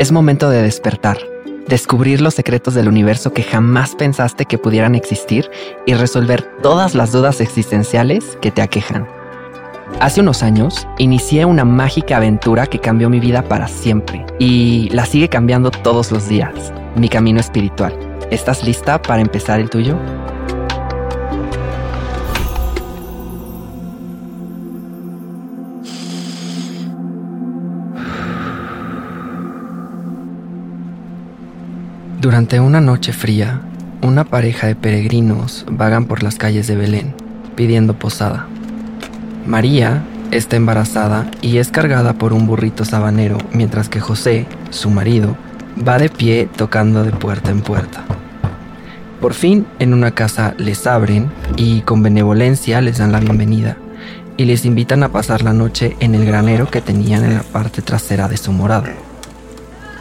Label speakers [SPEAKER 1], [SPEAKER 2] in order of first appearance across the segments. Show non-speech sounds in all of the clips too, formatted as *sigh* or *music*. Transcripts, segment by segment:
[SPEAKER 1] Es momento de despertar, descubrir los secretos del universo que jamás pensaste que pudieran existir y resolver todas las dudas existenciales que te aquejan. Hace unos años inicié una mágica aventura que cambió mi vida para siempre y la sigue cambiando todos los días, mi camino espiritual. ¿Estás lista para empezar el tuyo? Durante una noche fría, una pareja de peregrinos vagan por las calles de Belén, pidiendo posada. María está embarazada y es cargada por un burrito sabanero, mientras que José, su marido, va de pie tocando de puerta en puerta. Por fin, en una casa les abren y con benevolencia les dan la bienvenida y les invitan a pasar la noche en el granero que tenían en la parte trasera de su morada.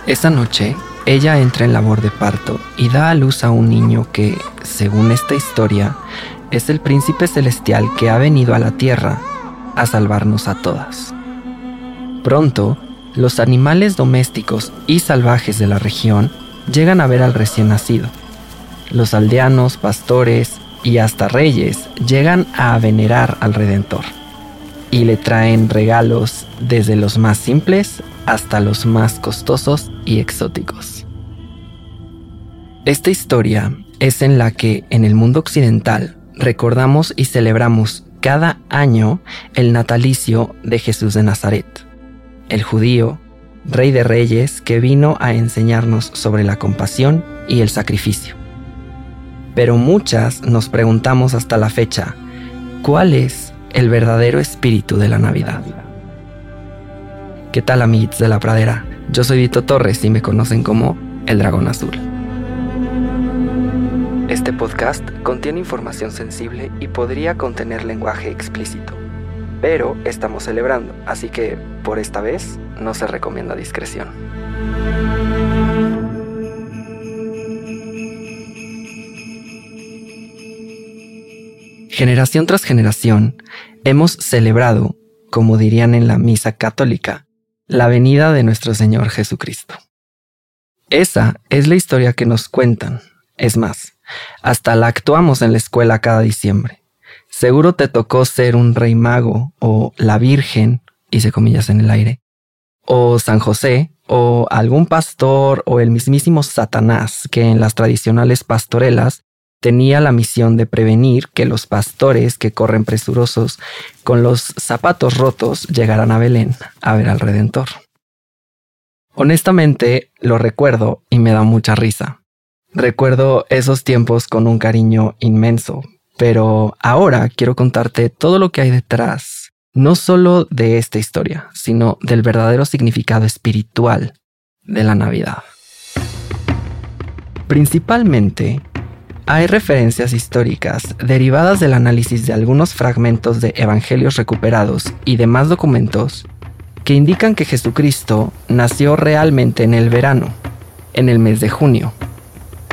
[SPEAKER 1] Esa noche, ella entra en labor de parto y da a luz a un niño que, según esta historia, es el príncipe celestial que ha venido a la tierra a salvarnos a todas. Pronto, los animales domésticos y salvajes de la región llegan a ver al recién nacido. Los aldeanos, pastores y hasta reyes llegan a venerar al Redentor y le traen regalos desde los más simples hasta los más costosos y exóticos. Esta historia es en la que en el mundo occidental recordamos y celebramos cada año el natalicio de Jesús de Nazaret, el judío, rey de reyes que vino a enseñarnos sobre la compasión y el sacrificio. Pero muchas nos preguntamos hasta la fecha, ¿cuál es el verdadero espíritu de la Navidad? ¿Qué tal amigos de la pradera? Yo soy Vito Torres y me conocen como el dragón azul. Este podcast contiene información sensible y podría contener lenguaje explícito, pero estamos celebrando, así que por esta vez no se recomienda discreción. Generación tras generación hemos celebrado, como dirían en la misa católica, la venida de nuestro Señor Jesucristo. Esa es la historia que nos cuentan. Es más, hasta la actuamos en la escuela cada diciembre. Seguro te tocó ser un rey mago o la Virgen, hice comillas en el aire, o San José, o algún pastor o el mismísimo Satanás que en las tradicionales pastorelas tenía la misión de prevenir que los pastores que corren presurosos con los zapatos rotos llegaran a Belén a ver al Redentor. Honestamente, lo recuerdo y me da mucha risa. Recuerdo esos tiempos con un cariño inmenso, pero ahora quiero contarte todo lo que hay detrás, no solo de esta historia, sino del verdadero significado espiritual de la Navidad. Principalmente, hay referencias históricas derivadas del análisis de algunos fragmentos de evangelios recuperados y demás documentos que indican que Jesucristo nació realmente en el verano, en el mes de junio,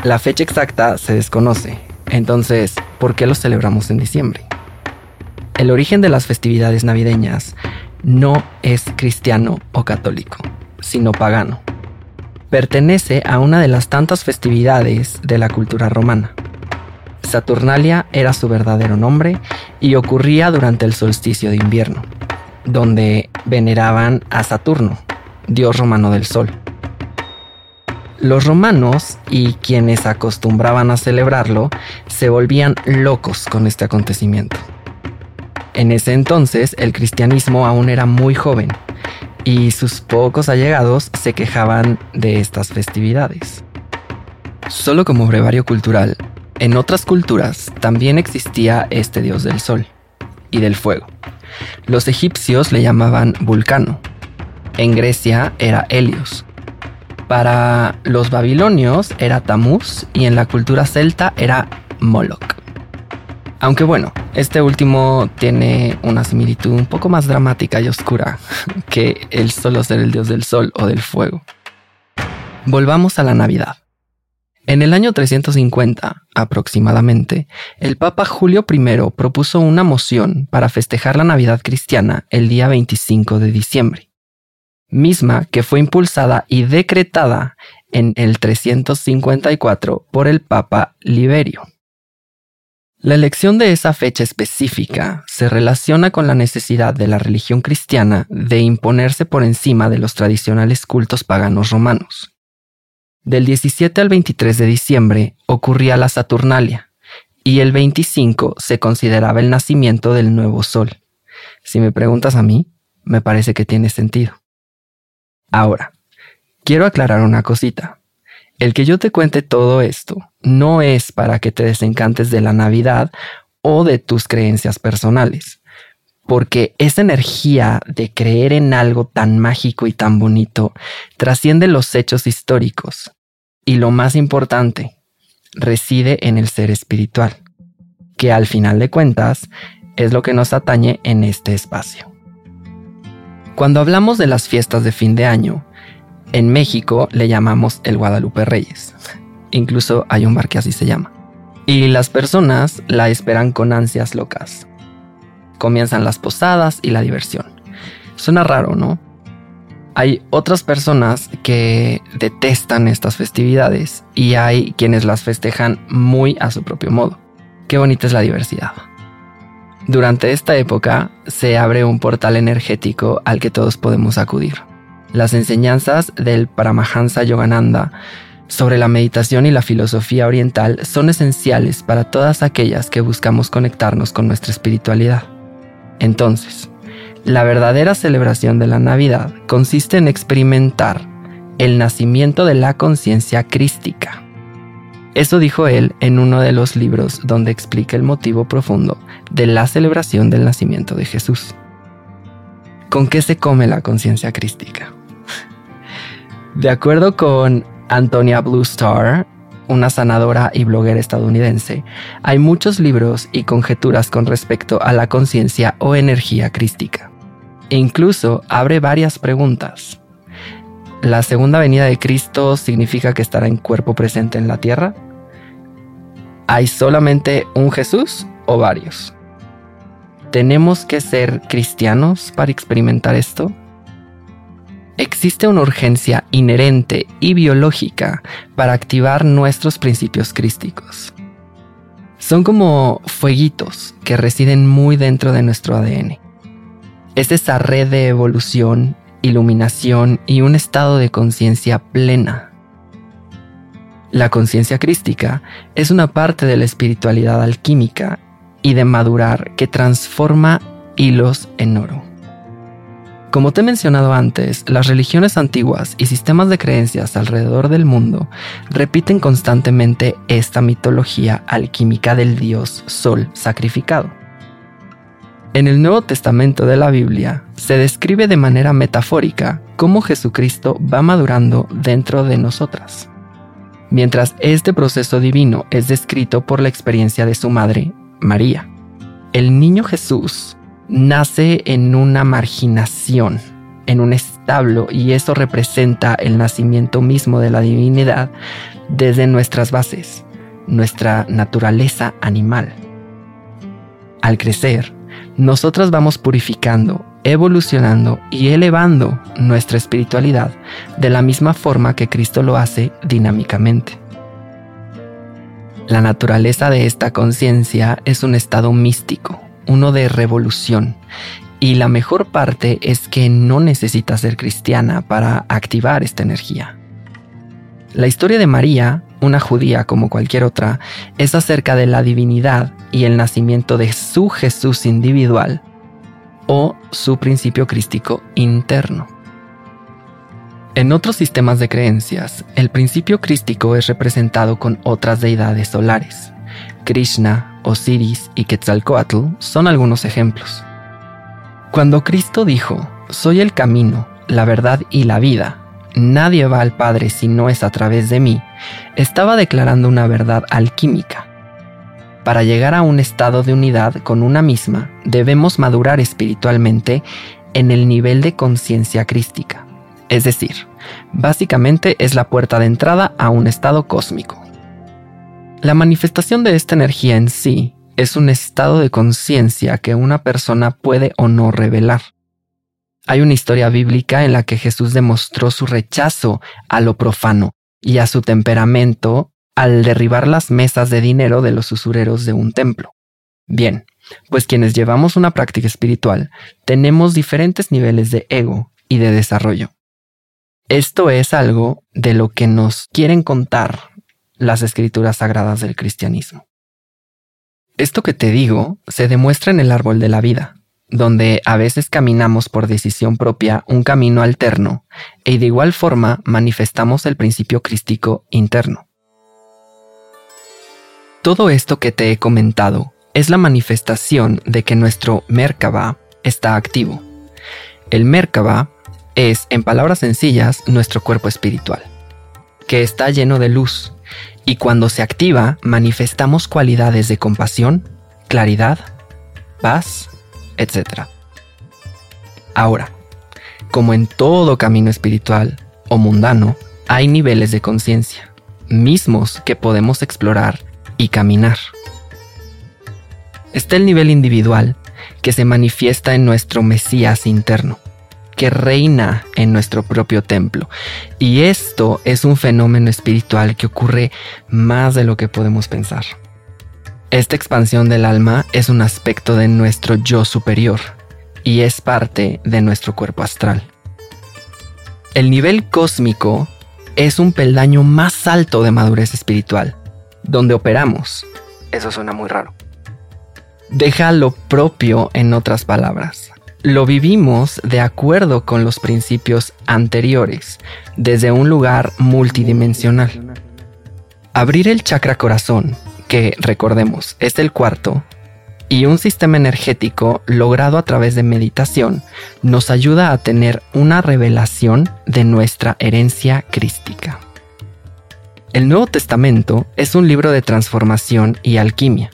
[SPEAKER 1] la fecha exacta se desconoce, entonces, ¿por qué lo celebramos en diciembre? El origen de las festividades navideñas no es cristiano o católico, sino pagano. Pertenece a una de las tantas festividades de la cultura romana. Saturnalia era su verdadero nombre y ocurría durante el solsticio de invierno, donde veneraban a Saturno, dios romano del sol. Los romanos y quienes acostumbraban a celebrarlo se volvían locos con este acontecimiento. En ese entonces el cristianismo aún era muy joven y sus pocos allegados se quejaban de estas festividades. Solo como brevario cultural, en otras culturas también existía este dios del sol y del fuego. Los egipcios le llamaban Vulcano. En Grecia era Helios para los babilonios era Tamuz y en la cultura celta era Moloch. Aunque bueno, este último tiene una similitud un poco más dramática y oscura *laughs* que el solo ser el dios del sol o del fuego. Volvamos a la Navidad. En el año 350, aproximadamente, el Papa Julio I propuso una moción para festejar la Navidad cristiana el día 25 de diciembre. Misma que fue impulsada y decretada en el 354 por el Papa Liberio. La elección de esa fecha específica se relaciona con la necesidad de la religión cristiana de imponerse por encima de los tradicionales cultos paganos romanos. Del 17 al 23 de diciembre ocurría la Saturnalia y el 25 se consideraba el nacimiento del nuevo sol. Si me preguntas a mí, me parece que tiene sentido. Ahora, quiero aclarar una cosita. El que yo te cuente todo esto no es para que te desencantes de la Navidad o de tus creencias personales, porque esa energía de creer en algo tan mágico y tan bonito trasciende los hechos históricos y lo más importante, reside en el ser espiritual, que al final de cuentas es lo que nos atañe en este espacio. Cuando hablamos de las fiestas de fin de año, en México le llamamos el Guadalupe Reyes. Incluso hay un bar que así se llama. Y las personas la esperan con ansias locas. Comienzan las posadas y la diversión. Suena raro, ¿no? Hay otras personas que detestan estas festividades y hay quienes las festejan muy a su propio modo. Qué bonita es la diversidad. Durante esta época se abre un portal energético al que todos podemos acudir. Las enseñanzas del Paramahansa Yogananda sobre la meditación y la filosofía oriental son esenciales para todas aquellas que buscamos conectarnos con nuestra espiritualidad. Entonces, la verdadera celebración de la Navidad consiste en experimentar el nacimiento de la conciencia crística eso dijo él en uno de los libros donde explica el motivo profundo de la celebración del nacimiento de Jesús. ¿Con qué se come la conciencia crística? *laughs* De acuerdo con Antonia Blue Star, una sanadora y bloguera estadounidense, hay muchos libros y conjeturas con respecto a la conciencia o energía crística. E incluso abre varias preguntas. ¿La segunda venida de Cristo significa que estará en cuerpo presente en la tierra? ¿Hay solamente un Jesús o varios? ¿Tenemos que ser cristianos para experimentar esto? Existe una urgencia inherente y biológica para activar nuestros principios crísticos. Son como fueguitos que residen muy dentro de nuestro ADN. Es esa red de evolución, iluminación y un estado de conciencia plena la conciencia crística es una parte de la espiritualidad alquímica y de madurar que transforma hilos en oro. Como te he mencionado antes, las religiones antiguas y sistemas de creencias alrededor del mundo repiten constantemente esta mitología alquímica del dios Sol sacrificado. En el Nuevo Testamento de la Biblia se describe de manera metafórica cómo Jesucristo va madurando dentro de nosotras mientras este proceso divino es descrito por la experiencia de su madre, María. El niño Jesús nace en una marginación, en un establo, y eso representa el nacimiento mismo de la divinidad desde nuestras bases, nuestra naturaleza animal. Al crecer, nosotras vamos purificando evolucionando y elevando nuestra espiritualidad de la misma forma que Cristo lo hace dinámicamente. La naturaleza de esta conciencia es un estado místico, uno de revolución, y la mejor parte es que no necesita ser cristiana para activar esta energía. La historia de María, una judía como cualquier otra, es acerca de la divinidad y el nacimiento de su Jesús individual o su principio crístico interno. En otros sistemas de creencias, el principio crístico es representado con otras deidades solares. Krishna, Osiris y Quetzalcoatl son algunos ejemplos. Cuando Cristo dijo, Soy el camino, la verdad y la vida, nadie va al Padre si no es a través de mí, estaba declarando una verdad alquímica para llegar a un estado de unidad con una misma, debemos madurar espiritualmente en el nivel de conciencia crística. Es decir, básicamente es la puerta de entrada a un estado cósmico. La manifestación de esta energía en sí es un estado de conciencia que una persona puede o no revelar. Hay una historia bíblica en la que Jesús demostró su rechazo a lo profano y a su temperamento al derribar las mesas de dinero de los usureros de un templo. Bien, pues quienes llevamos una práctica espiritual tenemos diferentes niveles de ego y de desarrollo. Esto es algo de lo que nos quieren contar las escrituras sagradas del cristianismo. Esto que te digo se demuestra en el árbol de la vida, donde a veces caminamos por decisión propia un camino alterno e de igual forma manifestamos el principio crístico interno. Todo esto que te he comentado es la manifestación de que nuestro Merkaba está activo. El Merkaba es, en palabras sencillas, nuestro cuerpo espiritual, que está lleno de luz, y cuando se activa manifestamos cualidades de compasión, claridad, paz, etc. Ahora, como en todo camino espiritual o mundano, hay niveles de conciencia, mismos que podemos explorar y caminar. Está el nivel individual, que se manifiesta en nuestro Mesías interno, que reina en nuestro propio templo. Y esto es un fenómeno espiritual que ocurre más de lo que podemos pensar. Esta expansión del alma es un aspecto de nuestro yo superior y es parte de nuestro cuerpo astral. El nivel cósmico es un peldaño más alto de madurez espiritual, donde operamos. Eso suena muy raro deja lo propio en otras palabras. Lo vivimos de acuerdo con los principios anteriores, desde un lugar multidimensional. Abrir el chakra corazón, que recordemos es el cuarto, y un sistema energético logrado a través de meditación nos ayuda a tener una revelación de nuestra herencia crística. El Nuevo Testamento es un libro de transformación y alquimia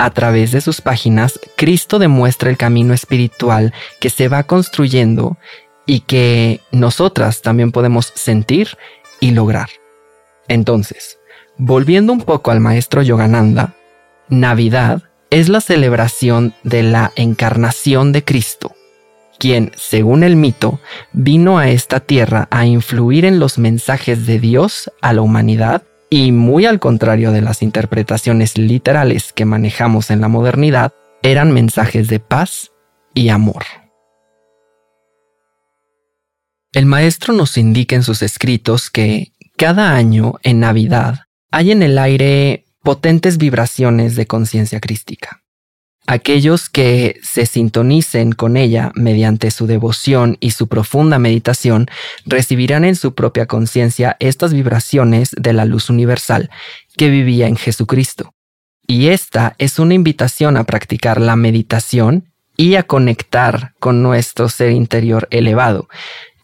[SPEAKER 1] a través de sus páginas, Cristo demuestra el camino espiritual que se va construyendo y que nosotras también podemos sentir y lograr. Entonces, volviendo un poco al maestro Yogananda, Navidad es la celebración de la encarnación de Cristo, quien, según el mito, vino a esta tierra a influir en los mensajes de Dios a la humanidad y muy al contrario de las interpretaciones literales que manejamos en la modernidad, eran mensajes de paz y amor. El maestro nos indica en sus escritos que cada año en Navidad hay en el aire potentes vibraciones de conciencia crística. Aquellos que se sintonicen con ella mediante su devoción y su profunda meditación recibirán en su propia conciencia estas vibraciones de la luz universal que vivía en Jesucristo. Y esta es una invitación a practicar la meditación y a conectar con nuestro ser interior elevado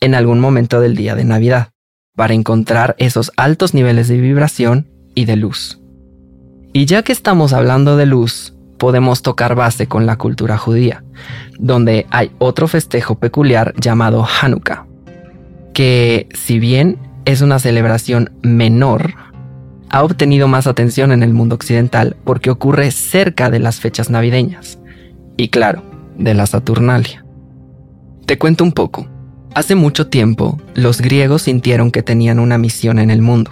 [SPEAKER 1] en algún momento del día de Navidad, para encontrar esos altos niveles de vibración y de luz. Y ya que estamos hablando de luz, podemos tocar base con la cultura judía, donde hay otro festejo peculiar llamado Hanukkah, que si bien es una celebración menor, ha obtenido más atención en el mundo occidental porque ocurre cerca de las fechas navideñas y claro, de la Saturnalia. Te cuento un poco. Hace mucho tiempo, los griegos sintieron que tenían una misión en el mundo,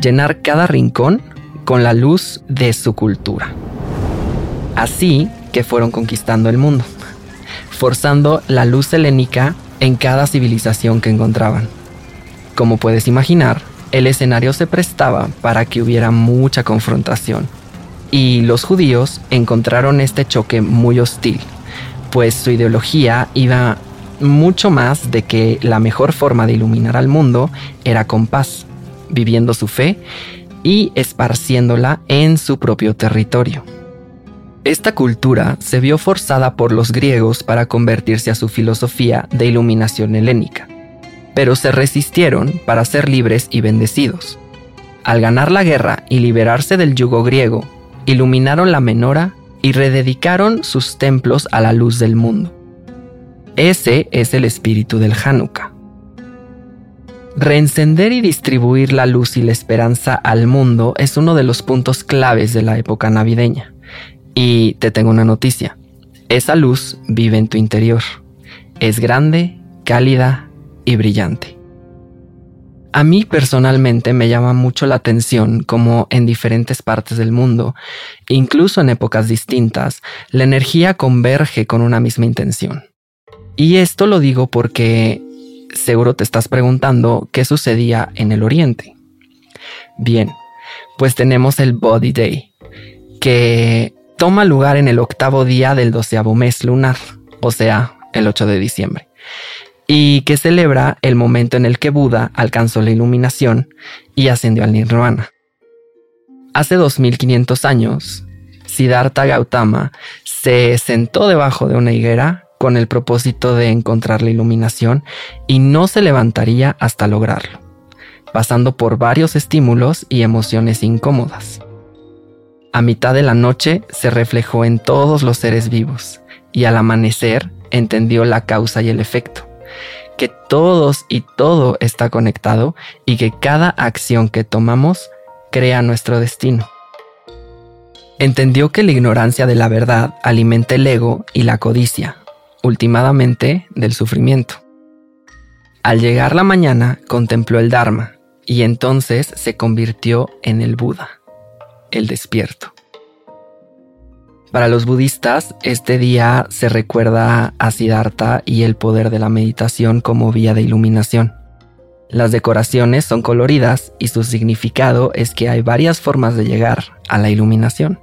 [SPEAKER 1] llenar cada rincón con la luz de su cultura. Así que fueron conquistando el mundo, forzando la luz helénica en cada civilización que encontraban. Como puedes imaginar, el escenario se prestaba para que hubiera mucha confrontación, y los judíos encontraron este choque muy hostil, pues su ideología iba mucho más de que la mejor forma de iluminar al mundo era con paz, viviendo su fe y esparciéndola en su propio territorio. Esta cultura se vio forzada por los griegos para convertirse a su filosofía de iluminación helénica, pero se resistieron para ser libres y bendecidos. Al ganar la guerra y liberarse del yugo griego, iluminaron la menora y rededicaron sus templos a la luz del mundo. Ese es el espíritu del Hanukkah. Reencender y distribuir la luz y la esperanza al mundo es uno de los puntos claves de la época navideña. Y te tengo una noticia. Esa luz vive en tu interior. es grande, cálida y brillante. A mí personalmente me llama mucho la atención cómo en diferentes partes del mundo, incluso en épocas distintas, la energía converge con una misma intención. Y esto lo digo porque seguro te estás preguntando qué sucedía en el Oriente. Bien, pues tenemos el Body Day, que toma lugar en el octavo día del doceavo mes lunar, o sea, el 8 de diciembre y que celebra el momento en el que Buda alcanzó la iluminación y ascendió al nirvana. Hace 2500 años, Siddhartha Gautama se sentó debajo de una higuera con el propósito de encontrar la iluminación y no se levantaría hasta lograrlo, pasando por varios estímulos y emociones incómodas. A mitad de la noche se reflejó en todos los seres vivos y al amanecer entendió la causa y el efecto que todos y todo está conectado y que cada acción que tomamos crea nuestro destino. Entendió que la ignorancia de la verdad alimenta el ego y la codicia, últimamente del sufrimiento. Al llegar la mañana contempló el Dharma y entonces se convirtió en el Buda, el despierto. Para los budistas, este día se recuerda a Siddhartha y el poder de la meditación como vía de iluminación. Las decoraciones son coloridas y su significado es que hay varias formas de llegar a la iluminación.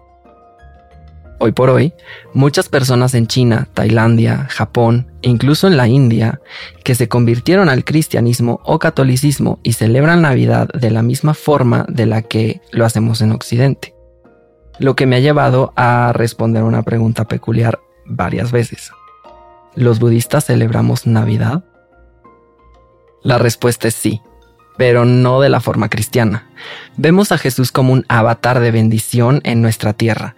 [SPEAKER 1] Hoy por hoy, muchas personas en China, Tailandia, Japón e incluso en la India, que se convirtieron al cristianismo o catolicismo y celebran Navidad de la misma forma de la que lo hacemos en Occidente lo que me ha llevado a responder una pregunta peculiar varias veces. ¿Los budistas celebramos Navidad? La respuesta es sí, pero no de la forma cristiana. Vemos a Jesús como un avatar de bendición en nuestra tierra.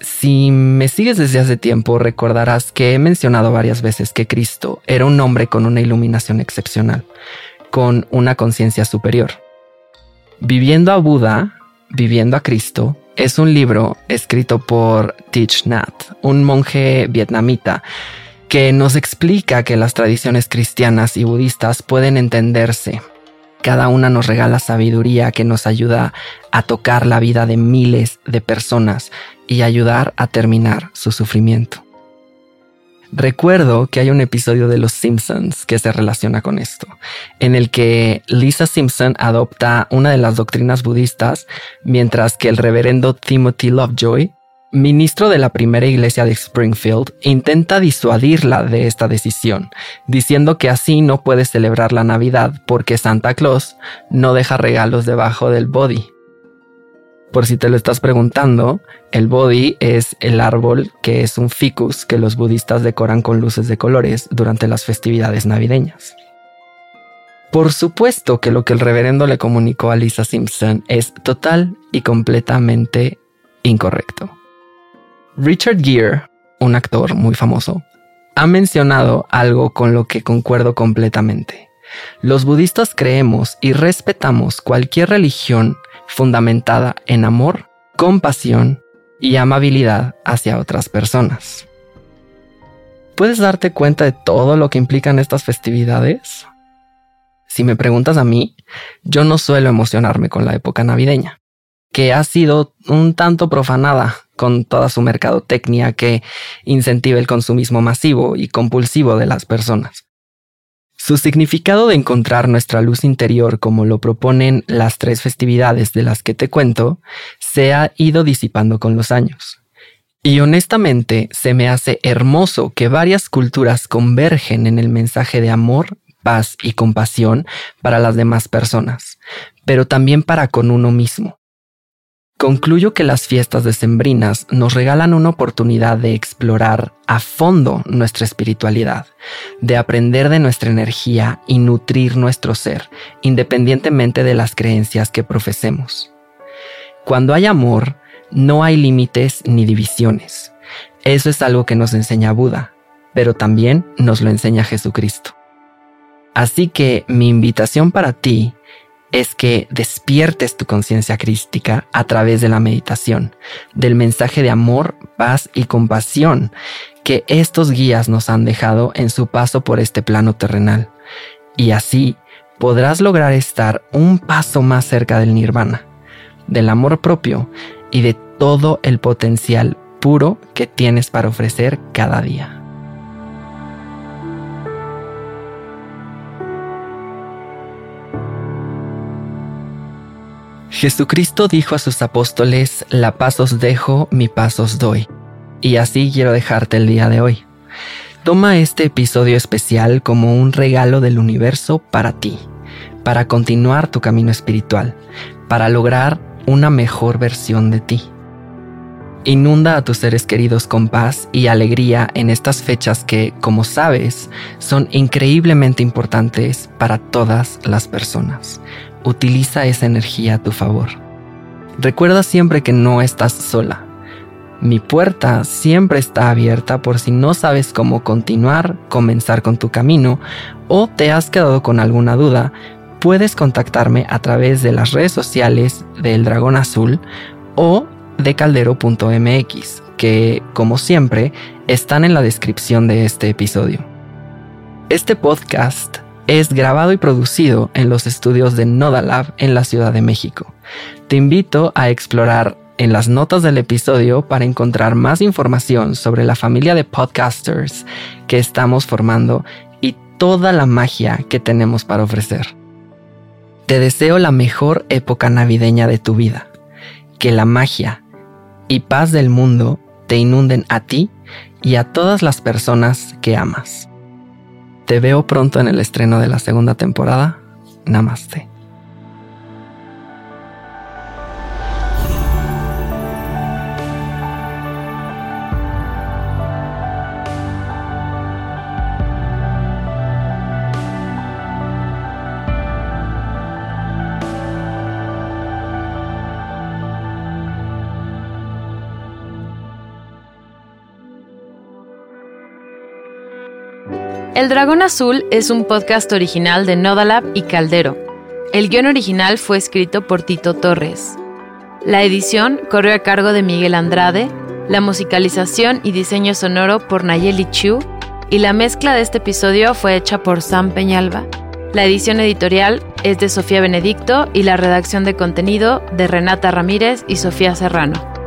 [SPEAKER 1] Si me sigues desde hace tiempo, recordarás que he mencionado varias veces que Cristo era un hombre con una iluminación excepcional, con una conciencia superior. Viviendo a Buda, viviendo a Cristo, es un libro escrito por Thich Nhat, un monje vietnamita, que nos explica que las tradiciones cristianas y budistas pueden entenderse. Cada una nos regala sabiduría que nos ayuda a tocar la vida de miles de personas y ayudar a terminar su sufrimiento. Recuerdo que hay un episodio de Los Simpsons que se relaciona con esto, en el que Lisa Simpson adopta una de las doctrinas budistas, mientras que el reverendo Timothy Lovejoy, ministro de la primera iglesia de Springfield, intenta disuadirla de esta decisión, diciendo que así no puede celebrar la Navidad porque Santa Claus no deja regalos debajo del body. Por si te lo estás preguntando, el Bodhi es el árbol que es un ficus que los budistas decoran con luces de colores durante las festividades navideñas. Por supuesto que lo que el reverendo le comunicó a Lisa Simpson es total y completamente incorrecto. Richard Gere, un actor muy famoso, ha mencionado algo con lo que concuerdo completamente. Los budistas creemos y respetamos cualquier religión fundamentada en amor, compasión y amabilidad hacia otras personas. ¿Puedes darte cuenta de todo lo que implican estas festividades? Si me preguntas a mí, yo no suelo emocionarme con la época navideña, que ha sido un tanto profanada con toda su mercadotecnia que incentiva el consumismo masivo y compulsivo de las personas. Su significado de encontrar nuestra luz interior como lo proponen las tres festividades de las que te cuento, se ha ido disipando con los años. Y honestamente se me hace hermoso que varias culturas convergen en el mensaje de amor, paz y compasión para las demás personas, pero también para con uno mismo. Concluyo que las fiestas decembrinas nos regalan una oportunidad de explorar a fondo nuestra espiritualidad, de aprender de nuestra energía y nutrir nuestro ser, independientemente de las creencias que profesemos. Cuando hay amor, no hay límites ni divisiones. Eso es algo que nos enseña Buda, pero también nos lo enseña Jesucristo. Así que mi invitación para ti es que despiertes tu conciencia crística a través de la meditación, del mensaje de amor, paz y compasión que estos guías nos han dejado en su paso por este plano terrenal. Y así podrás lograr estar un paso más cerca del nirvana, del amor propio y de todo el potencial puro que tienes para ofrecer cada día. Jesucristo dijo a sus apóstoles, la paz os dejo, mi paz os doy. Y así quiero dejarte el día de hoy. Toma este episodio especial como un regalo del universo para ti, para continuar tu camino espiritual, para lograr una mejor versión de ti. Inunda a tus seres queridos con paz y alegría en estas fechas que, como sabes, son increíblemente importantes para todas las personas. Utiliza esa energía a tu favor. Recuerda siempre que no estás sola. Mi puerta siempre está abierta por si no sabes cómo continuar, comenzar con tu camino o te has quedado con alguna duda, puedes contactarme a través de las redes sociales del Dragón Azul o de caldero.mx, que, como siempre, están en la descripción de este episodio. Este podcast es grabado y producido en los estudios de Nodalab en la Ciudad de México. Te invito a explorar en las notas del episodio para encontrar más información sobre la familia de podcasters que estamos formando y toda la magia que tenemos para ofrecer. Te deseo la mejor época navideña de tu vida, que la magia y paz del mundo te inunden a ti y a todas las personas que amas. Te veo pronto en el estreno de la segunda temporada. Namaste.
[SPEAKER 2] El Dragón Azul es un podcast original de Nodalab y Caldero. El guion original fue escrito por Tito Torres. La edición corrió a cargo de Miguel Andrade, la musicalización y diseño sonoro por Nayeli Chu y la mezcla de este episodio fue hecha por Sam Peñalba. La edición editorial es de Sofía Benedicto y la redacción de contenido de Renata Ramírez y Sofía Serrano.